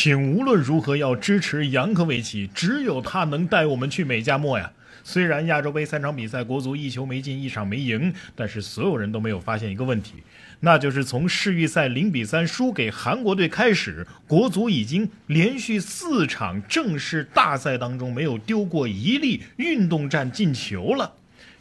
请无论如何要支持扬科维奇，只有他能带我们去美加墨呀。虽然亚洲杯三场比赛国足一球没进，一场没赢，但是所有人都没有发现一个问题，那就是从世预赛零比三输给韩国队开始，国足已经连续四场正式大赛当中没有丢过一粒运动战进球了，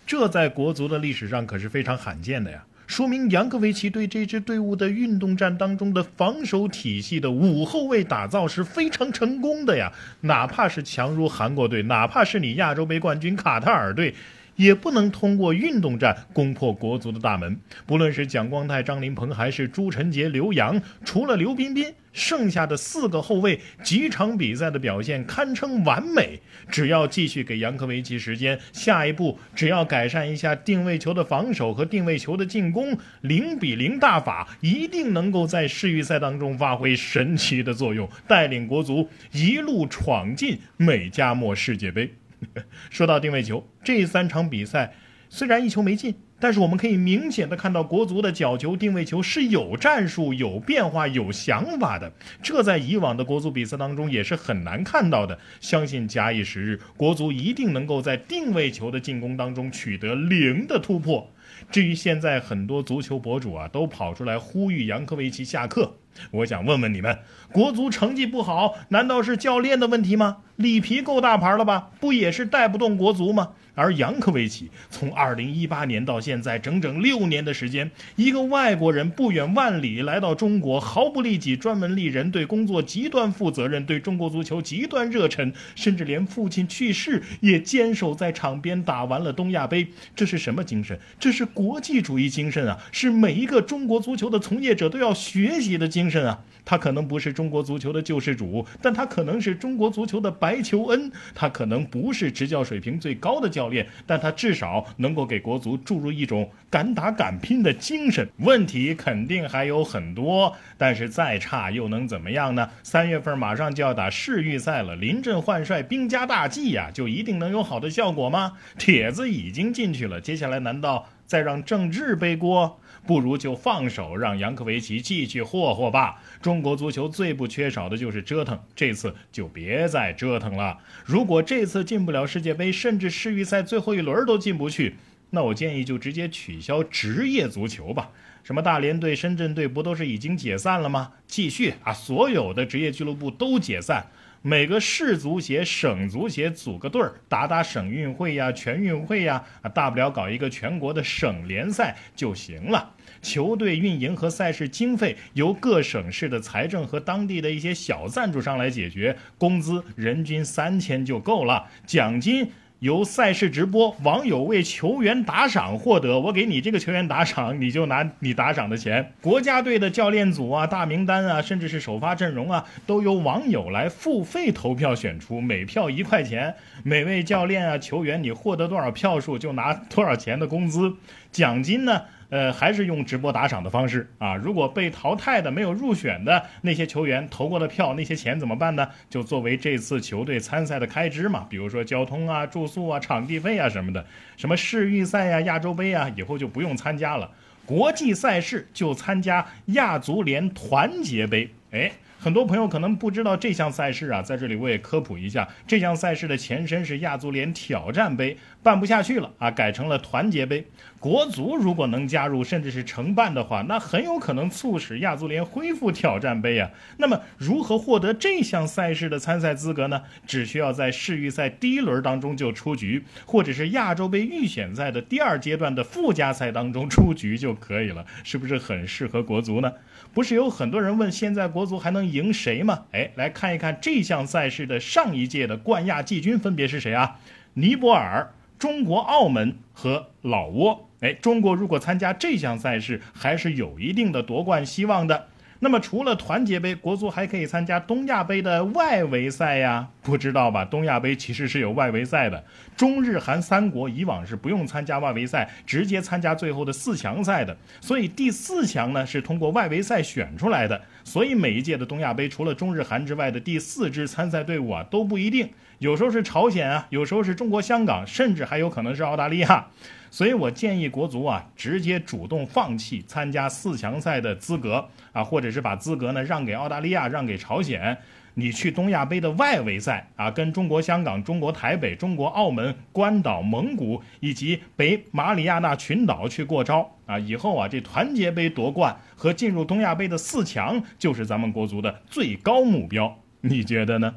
这在国足的历史上可是非常罕见的呀。说明扬科维奇对这支队伍的运动战当中的防守体系的五后卫打造是非常成功的呀！哪怕是强如韩国队，哪怕是你亚洲杯冠军卡塔尔队。也不能通过运动战攻破国足的大门。不论是蒋光太、张琳芃，还是朱晨杰、刘洋，除了刘彬彬，剩下的四个后卫几场比赛的表现堪称完美。只要继续给杨科维奇时间，下一步只要改善一下定位球的防守和定位球的进攻，零比零大法一定能够在世预赛当中发挥神奇的作用，带领国足一路闯进美加墨世界杯。说到定位球，这三场比赛虽然一球没进，但是我们可以明显的看到国足的角球定位球是有战术、有变化、有想法的。这在以往的国足比赛当中也是很难看到的。相信假以时日，国足一定能够在定位球的进攻当中取得零的突破。至于现在很多足球博主啊，都跑出来呼吁杨科维奇下课。我想问问你们，国足成绩不好，难道是教练的问题吗？里皮够大牌了吧？不也是带不动国足吗？而扬科维奇从二零一八年到现在整整六年的时间，一个外国人不远万里来到中国，毫不利己，专门立人，对工作极端负责任，对中国足球极端热忱，甚至连父亲去世也坚守在场边打完了东亚杯。这是什么精神？这是国际主义精神啊！是每一个中国足球的从业者都要学习的精神啊！他可能不是中国足球的救世主，但他可能是中国足球的白求恩。他可能不是执教水平最高的教练，但他至少能够给国足注入一种敢打敢拼的精神。问题肯定还有很多，但是再差又能怎么样呢？三月份马上就要打世预赛了，临阵换帅，兵家大忌呀，就一定能有好的效果吗？帖子已经进去了，接下来难道再让郑智背锅？不如就放手，让扬科维奇继续霍霍吧。中国足球最不缺少的就是折腾，这次就别再折腾了。如果这次进不了世界杯，甚至世预赛最后一轮都进不去，那我建议就直接取消职业足球吧。什么大连队、深圳队不都是已经解散了吗？继续啊，所有的职业俱乐部都解散。每个市足协、省足协组个队儿，打打省运会呀、全运会呀，啊，大不了搞一个全国的省联赛就行了。球队运营和赛事经费由各省市的财政和当地的一些小赞助商来解决，工资人均三千就够了，奖金。由赛事直播，网友为球员打赏获得。我给你这个球员打赏，你就拿你打赏的钱。国家队的教练组啊、大名单啊，甚至是首发阵容啊，都由网友来付费投票选出，每票一块钱。每位教练啊、球员，你获得多少票数就拿多少钱的工资。奖金呢？呃，还是用直播打赏的方式啊。如果被淘汰的、没有入选的那些球员投过的票，那些钱怎么办呢？就作为这次球队参赛的开支嘛，比如说交通啊、住宿啊、场地费啊什么的。什么世预赛呀、亚洲杯啊，以后就不用参加了。国际赛事就参加亚足联团结杯。哎。很多朋友可能不知道这项赛事啊，在这里我也科普一下，这项赛事的前身是亚足联挑战杯，办不下去了啊，改成了团结杯。国足如果能加入，甚至是承办的话，那很有可能促使亚足联恢复挑战杯啊。那么，如何获得这项赛事的参赛资格呢？只需要在世预赛第一轮当中就出局，或者是亚洲杯预选赛的第二阶段的附加赛当中出局就可以了，是不是很适合国足呢？不是有很多人问，现在国足还能赢？谁吗？哎，来看一看这项赛事的上一届的冠亚季军分别是谁啊？尼泊尔、中国澳门和老挝。哎，中国如果参加这项赛事，还是有一定的夺冠希望的。那么除了团结杯，国足还可以参加东亚杯的外围赛呀？不知道吧？东亚杯其实是有外围赛的。中日韩三国以往是不用参加外围赛，直接参加最后的四强赛的。所以第四强呢是通过外围赛选出来的。所以每一届的东亚杯，除了中日韩之外的第四支参赛队伍啊都不一定，有时候是朝鲜啊，有时候是中国香港，甚至还有可能是澳大利亚。所以我建议国足啊，直接主动放弃参加四强赛的资格啊，或者只是把资格呢让给澳大利亚，让给朝鲜。你去东亚杯的外围赛啊，跟中国香港、中国台北、中国澳门、关岛、蒙古以及北马里亚纳群岛去过招啊，以后啊，这团结杯夺冠和进入东亚杯的四强就是咱们国足的最高目标，你觉得呢？